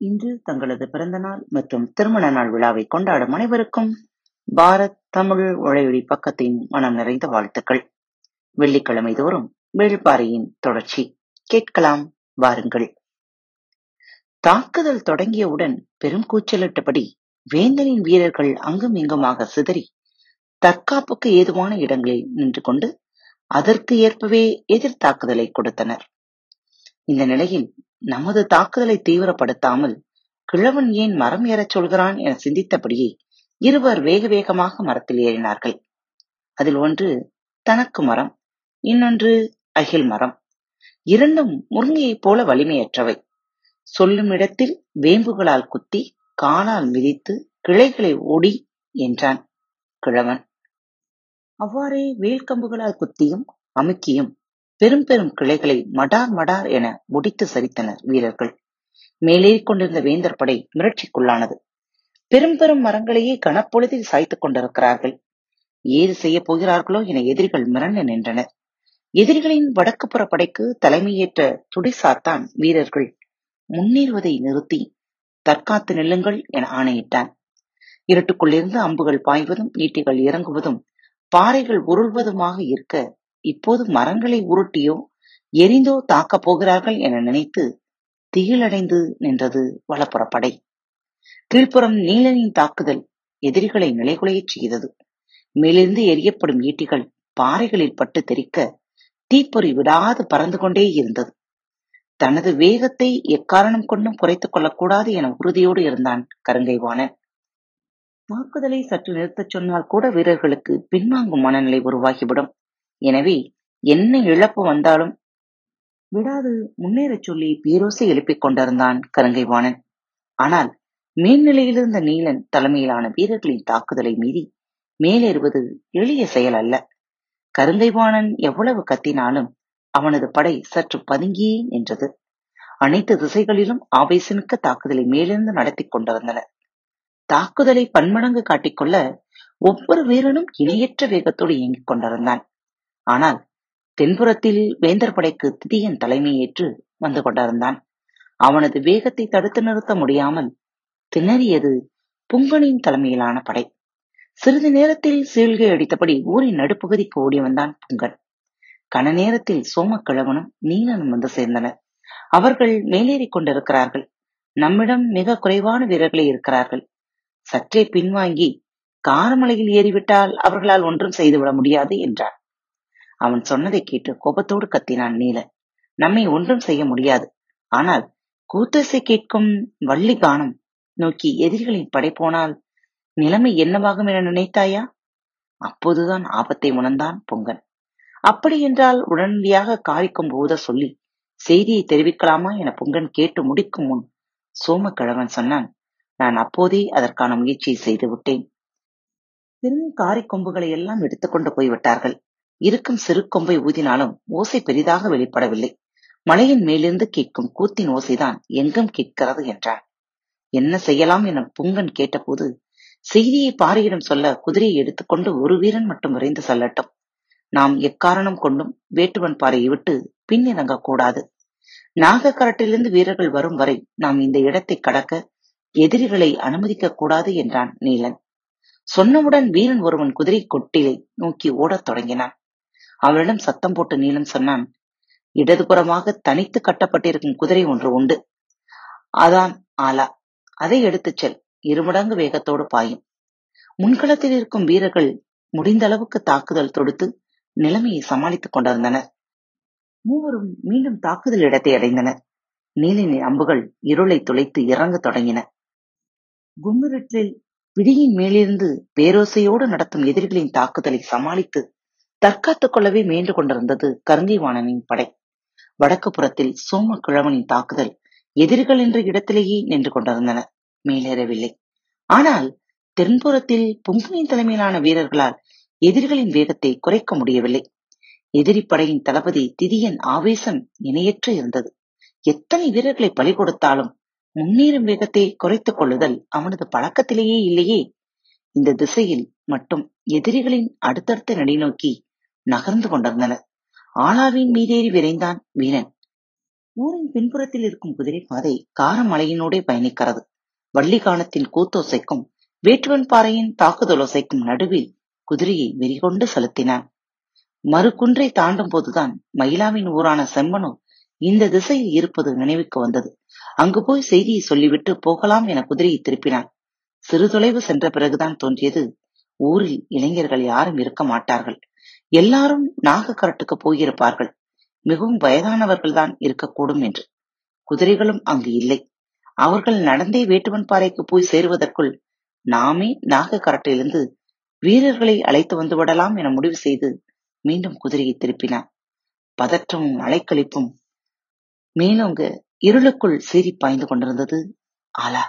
இன்று தங்களது பிறந்த நாள் மற்றும் திருமண நாள் விழாவை கொண்டாடும் அனைவருக்கும் பாரத் தமிழ் உழையொலி பக்கத்தின் மனம் நிறைந்த வாழ்த்துக்கள். வெள்ளிக்கிழமை தோறும் வேள்பாறையின் தொடர்ச்சி. கேட்கலாம் வாருங்கள். தாக்குதல் தொடங்கியவுடன் பெரும் கூச்சலிட்டபடி வேந்தனின் வீரர்கள் அங்கும் இங்குமாக சிதறி தற்காப்புக்கு ஏதுவான இடங்களில் நின்று கொண்டு அதற்கு ஏற்பவே எதிர் தாக்குதலை கொடுத்தனர். இந்த நிலையில் நமது தாக்குதலை தீவிரப்படுத்தாமல் கிழவன் ஏன் மரம் ஏறச் சொல்கிறான் என சிந்தித்தபடியே இருவர் வேக வேகமாக மரத்தில் ஏறினார்கள். அதில் ஒன்று தனக்கு மரம் இன்னொன்று அகில் மரம். இரண்டும் முருங்கையைப் போல வலிமையற்றவை. சொல்லும் இடத்தில் வேம்புகளால் குத்தி காலால் மிதித்து கிளைகளை ஓடி என்றான் கிழவன். அவ்வாறே வேல்கம்புகளால் குத்தியும் அமுக்கியும் பெரும் பெரும் கிளைகளை மடார் மடார் என முடித்து சரித்தனர் வீரர்கள். மேலேறி கொண்டிருந்த வேந்தர் படை மிரட்சிக்குள்ளானது. பெரும் பெரும் மரங்களையே கனப்பொழுதில் சாய்த்துக் கொண்டிருக்கிறார்கள். ஏது செய்யப் போகிறார்களோ என எதிரிகள் மிரண்டு நின்றனர். எதிரிகளின் வடக்குப்புற படைக்கு தலைமையேற்ற துடிசாத்தான் வீரர்கள் முன்னேறுவதை நிறுத்தி தற்காத்து நில்லுங்கள் என ஆணையிட்டான். இருட்டுக்குள்ளிருந்து அம்புகள் பாய்வதும் ஈட்டிகள் இறங்குவதும் பாறைகள் உருள்வதுமாக இருக்க இப்போது மரங்களை உருட்டியோ எரிந்தோ தாக்கப் போகிறார்கள் என நினைத்து திகிலடைந்து நின்றது வலப்புறப்படை. கீழ்ப்புறம் நீலனின் தாக்குதல் எதிரிகளை நிலைகுலையச் செய்தது. மேலிருந்து எரியப்படும் ஈட்டிகள் பாறைகளில் பட்டு தெரிக்க தீப்பொறி விடாது பறந்து கொண்டே இருந்தது. தனது வேகத்தை எக்காரணம் கொண்டும் குறைத்துக் கொள்ளக்கூடாது என உறுதியோடு இருந்தான் கருங்கைவாணன். தாக்குதலை சற்று நிறுத்தச் சொன்னால் கூட வீரர்களுக்கு பின்வாங்கும் மனநிலை உருவாகிவிடும். எனவே என்ன இழப்பு வந்தாலும் விடாது முன்னேறச் சொல்லி பேரோசை எழுப்பிக் கொண்டிருந்தான் கருங்கைவாணன். ஆனால் மேல்நிலையிலிருந்த நீலன் தலைமையிலான வீரர்களின் தாக்குதலை மீறி மேலேறுவது எளிய செயல் அல்ல. கருங்கைவாணன் எவ்வளவு கத்தினாலும் அவனது படை சற்று பதுங்கியே நின்றது. அனைத்து திசைகளிலும் ஆவேசமிக்க தாக்குதலை மேலிருந்து நடத்தி கொண்டிருந்தனர் தாக்குதலை பன்மடங்கு காட்டிக்கொள்ள ஒவ்வொரு வீரனும் இணையற்ற வேகத்தோடு இயங்கிக் கொண்டிருந்தான். ஆனால் தென்புறத்தில் வேந்தர் படைக்கு திதியன் தலைமையேற்று வந்து கொண்டிருந்தான். அவனது வேகத்தை தடுத்து நிறுத்த முடியாமல் திணறியது புங்கனின் தலைமையிலான படை. சிறிது நேரத்தில் சீழ்கை அடித்தபடி ஊரின் நடுப்பகுதிக்கு ஓடி வந்தான் புங்கன். கன நேரத்தில் சோமக்கிழவனும் நீலனும் வந்து சேர்ந்தனர். அவர்கள் மேலேறிக் கொண்டிருக்கிறார்கள். நம்மிடம் மிக குறைவான வீரர்களே இருக்கிறார்கள். சற்றே பின்வாங்கி காரமலையில் ஏறிவிட்டால் அவர்களால் ஒன்றும் செய்துவிட முடியாது என்றான். அவன் சொன்னதை கேட்டு கோபத்தோடு கத்தினான் நீல. நம்மை ஒன்றும் செய்ய முடியாது. ஆனால் கூத்தசை கேட்கும் வள்ளி கானம் நோக்கி எதிரிகளின் படை போனால் நிலைமை என்னவாகும் என நினைத்தாயா? அப்போதுதான் ஆபத்தை உணர்ந்தான் பொங்கன். அப்படி என்றால் உடனடியாக காரிக்கும் போத சொல்லி செய்தியை தெரிவிக்கலாமா என பொங்கன் கேட்டு முடிக்கும் முன் சோமக்கிழவன் சொன்னான் நான் அப்போதே அதற்கான முயற்சியை செய்து விட்டேன் பெரும் காரி கொம்புகளை எல்லாம் எடுத்துக்கொண்டு போய்விட்டார்கள். இருக்கும் சிறு கொம்பை ஊதினாலும் ஓசை பெரிதாக வெளிப்படவில்லை. மலையின் மேலிருந்து கேட்கும் கூத்தின் ஓசைதான் எங்கும் கேட்கிறது என்றான் என்ன செய்யலாம் என புங்கன் கேட்டபோது செய்தியை பாரியிடம் சொல்ல குதிரையை எடுத்துக்கொண்டு ஒரு வீரன் மட்டும் விரைந்து செல்லட்டும். நாம் எக்காரணம் கொண்டும் வேட்டுவன் பாறையை விட்டு பின் கூடாது. நாகக்கரட்டிலிருந்து வீரர்கள் வரும் வரை நாம் இந்த இடத்தை கடக்க எதிரிகளை அனுமதிக்க கூடாது என்றான் நீலன். சொன்னவுடன் வீரன் ஒருவன் குதிரை கொட்டிலை நோக்கி ஓடத் தொடங்கினான். அவளிடம் சத்தம் போட்டு நீலன் சொன்னான் இடதுபுறமாக தனித்து கட்டப்பட்டிருக்கும் குதிரை ஒன்று உண்டு. அதான் ஆலா அதை எடுத்துச் செல். இருமடங்கு வேகத்தோடு பாயும். முன்களத்தில் இருக்கும் வீரர்கள் முடிந்த அளவுக்கு தாக்குதல் தொடுத்து நிலைமையை சமாளித்துக் கொண்டிருந்தனர். மூவரும் மீண்டும் தாக்குதல் இடத்தை அடைந்தனர். நீலினி அம்புகள் இருளை துளைத்து இறங்க தொடங்கின. கும்மிருட்டில் பிடியின் மேலிருந்து பேரோசையோடு நடத்தும் எதிரிகளின் தாக்குதலை சமாளித்து தற்காத்துக் கொள்ளவே முயன்று கொண்டிருந்தது கருங்கைவாணனின் படை. வடக்கு புறத்தில் சோம கிழவனின் தாக்குதல் எதிரிகள் என்ற இடத்திலேயே நின்று கொண்டிருந்தனர் மேலேறவில்லை. ஆனால் தென்புறத்தில் புங்குனின் தலைமையிலான வீரர்களால் எதிரிகளின் வேகத்தை குறைக்க முடியவில்லை. எதிரி படையின் தளபதி திதியன் ஆவேசம் இணையற்று இருந்தது. எத்தனை வீரர்களை பலி கொடுத்தாலும் முன்னேறும் வேகத்தை குறைத்துக் கொள்ளுதல் அவனது பழக்கத்திலேயே இல்லையே. இந்த திசையில் மட்டும் எதிரிகளின் அடுத்தடுத்த நடிநோக்கி நகர்ந்து கொண்டிருந்தனர் ஆலாவின் மீதேறி விரைந்தான் வீரன். ஊரின் பின்புறத்தில் இருக்கும் குதிரை பாதை காரமலையினோடே பயணிக்கிறது. வள்ளிகானத்தின் கூத்தோசைக்கும் வேட்டுவன் பாறையின் தாக்குதலோசைக்கும் நடுவில் குதிரையை வெறிகொண்டு செலுத்தினான். மறுகுன்றை தாண்டும் போதுதான் மயிலாவின் ஊரான செம்பனூர் இந்த திசையில் இருப்பது நினைவுக்கு வந்தது. அங்கு போய் செய்தியை சொல்லிவிட்டு போகலாம் என குதிரையை திருப்பினான். சிறு தொலைவு சென்ற பிறகுதான் தோன்றியது ஊரில் இளைஞர்கள் யாரும் இருக்க மாட்டார்கள். எல்லாரும் நாகக்கரட்டுக்கு போயிருப்பார்கள். மிகவும் வயதானவர்கள்தான் இருக்கக்கூடும் என்று. குதிரைகளும் அங்கு இல்லை. அவர்கள் நடந்தே வேட்டுவன் பாறைக்கு போய் சேருவதற்குள் நாமே நாகக்கரட்டிலிருந்து வீரர்களை அழைத்து வந்து விடலாம் என முடிவு செய்து மீண்டும் குதிரையை திருப்பினான் பதற்றமும் அலைக்கழிப்பும் மேலோங்க இருளுக்குள் சீறி பாய்ந்து கொண்டிருந்தது ஆலா.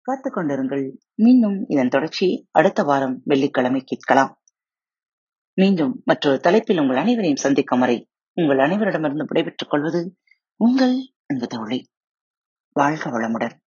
காத்துக் கொண்டிருங்கள். மீண்டும் இதன் தொடர்ச்சி அடுத்த வாரம் வெள்ளிக்கிழமை கேட்கலாம். மீண்டும் மற்றொரு தலைப்பில் உங்கள் அனைவரையும் சந்திக்கும் வரை உங்கள் அனைவரிடமிருந்து விடைபெற்றுக் கொள்வது உங்கள் அன்பு தோழி. வாழ்க வளமுடன்.